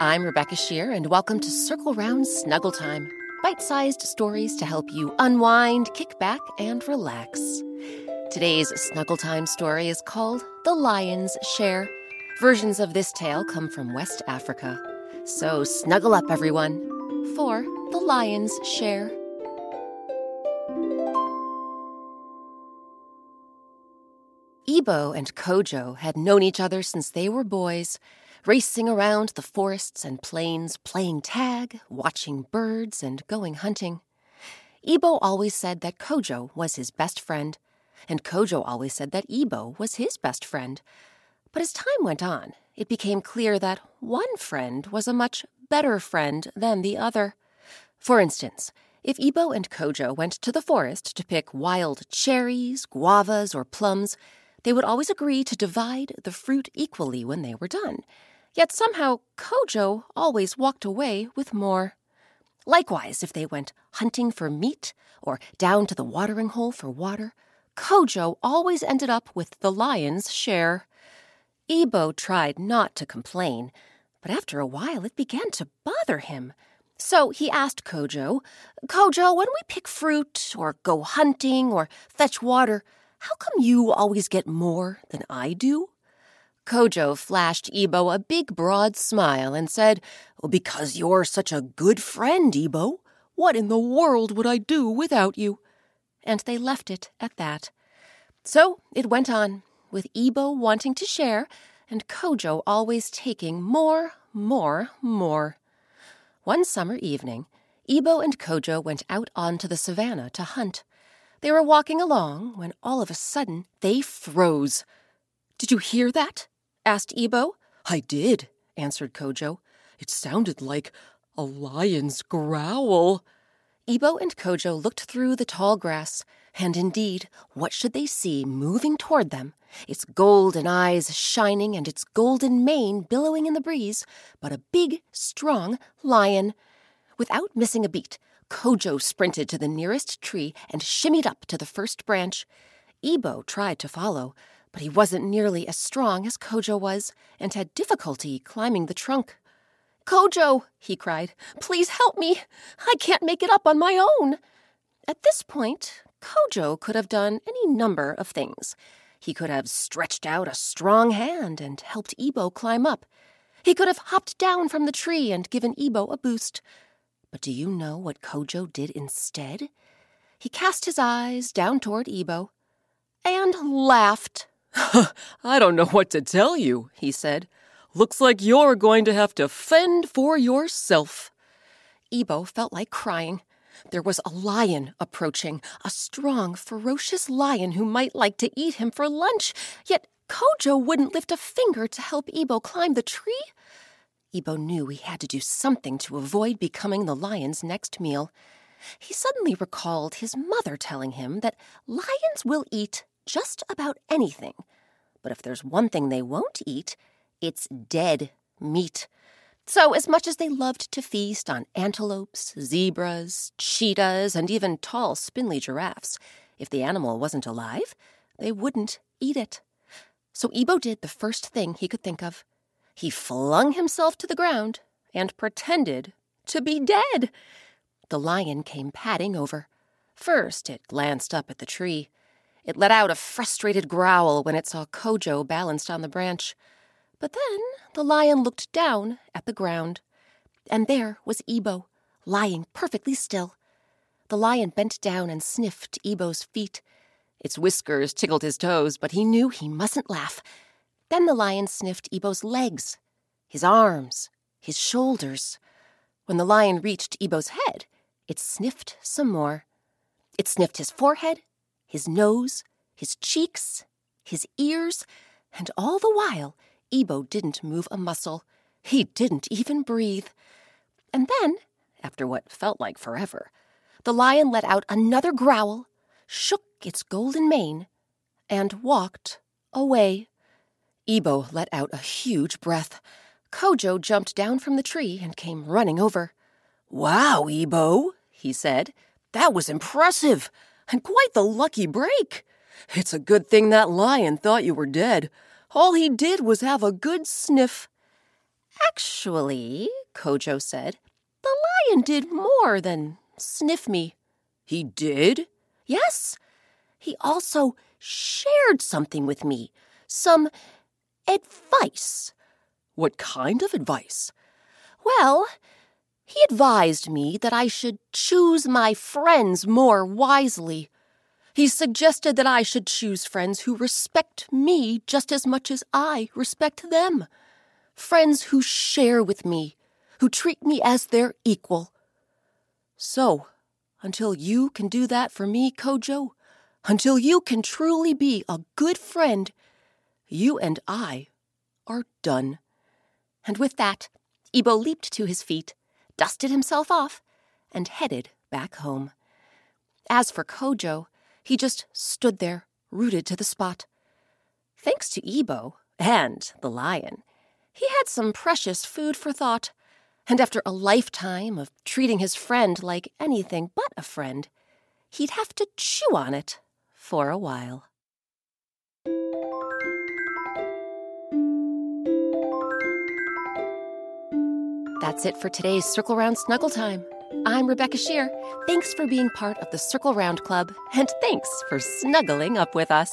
I'm Rebecca Sheir, and welcome to Circle Round Snuggle Time bite sized stories to help you unwind, kick back, and relax. Today's Snuggle Time story is called The Lion's Share. Versions of this tale come from West Africa. So snuggle up, everyone, for The Lion's Share. Ebo and Kojo had known each other since they were boys, racing around the forests and plains, playing tag, watching birds, and going hunting. Ebo always said that Kojo was his best friend, and Kojo always said that Ebo was his best friend. But as time went on, it became clear that one friend was a much better friend than the other. For instance, if Ebo and Kojo went to the forest to pick wild cherries, guavas, or plums, they would always agree to divide the fruit equally when they were done. Yet somehow Kojo always walked away with more. Likewise, if they went hunting for meat or down to the watering hole for water, Kojo always ended up with the lion's share. Ebo tried not to complain, but after a while it began to bother him. So he asked Kojo, Kojo, when we pick fruit or go hunting or fetch water, how come you always get more than I do? Kojo flashed Ebo a big broad smile and said, Because you're such a good friend, Ebo. What in the world would I do without you? And they left it at that. So it went on, with Ebo wanting to share and Kojo always taking more, more, more. One summer evening, Ebo and Kojo went out onto the savannah to hunt. They were walking along when all of a sudden they froze. Did you hear that? asked Ebo. I did, answered Kojo. It sounded like a lion's growl. Ebo and Kojo looked through the tall grass, and indeed, what should they see moving toward them? Its golden eyes shining and its golden mane billowing in the breeze, but a big, strong lion. Without missing a beat, Kojo sprinted to the nearest tree and shimmied up to the first branch. Ebo tried to follow, but he wasn't nearly as strong as Kojo was and had difficulty climbing the trunk. Kojo, he cried, please help me. I can't make it up on my own. At this point, Kojo could have done any number of things. He could have stretched out a strong hand and helped Ebo climb up. He could have hopped down from the tree and given Ebo a boost. But do you know what Kojo did instead? He cast his eyes down toward Ebo and laughed. I don't know what to tell you, he said. Looks like you're going to have to fend for yourself. Ebo felt like crying. There was a lion approaching, a strong, ferocious lion who might like to eat him for lunch, yet Kojo wouldn't lift a finger to help Ebo climb the tree. Ebo knew he had to do something to avoid becoming the lion's next meal. He suddenly recalled his mother telling him that lions will eat just about anything. But if there's one thing they won't eat, it's dead meat. So, as much as they loved to feast on antelopes, zebras, cheetahs, and even tall, spindly giraffes, if the animal wasn't alive, they wouldn't eat it. So Ebo did the first thing he could think of. He flung himself to the ground and pretended to be dead. The lion came padding over. First, it glanced up at the tree. It let out a frustrated growl when it saw Kojo balanced on the branch. But then the lion looked down at the ground, and there was Ebo, lying perfectly still. The lion bent down and sniffed Ebo's feet. Its whiskers tickled his toes, but he knew he mustn't laugh. Then the lion sniffed Ebo's legs, his arms, his shoulders. When the lion reached Ebo's head, it sniffed some more. It sniffed his forehead, his nose, his cheeks, his ears, and all the while Ebo didn't move a muscle. He didn't even breathe. And then, after what felt like forever, the lion let out another growl, shook its golden mane, and walked away. Ebo let out a huge breath. Kojo jumped down from the tree and came running over. Wow, Ebo, he said. That was impressive, and quite the lucky break. It's a good thing that lion thought you were dead. All he did was have a good sniff. Actually, Kojo said, the lion did more than sniff me. He did? Yes. He also shared something with me. Some advice. What kind of advice? Well, he advised me that I should choose my friends more wisely. He suggested that I should choose friends who respect me just as much as I respect them. Friends who share with me, who treat me as their equal. So, until you can do that for me, Kojo, until you can truly be a good friend, you and I are done. And with that, Ebo leaped to his feet, dusted himself off, and headed back home. As for Kojo, he just stood there, rooted to the spot. Thanks to Ebo and the lion, he had some precious food for thought and after a lifetime of treating his friend like anything but a friend, he'd have to chew on it for a while. That's it for today's Circle Round Snuggle Time. I'm Rebecca Sheir. Thanks for being part of the Circle Round Club, and thanks for snuggling up with us.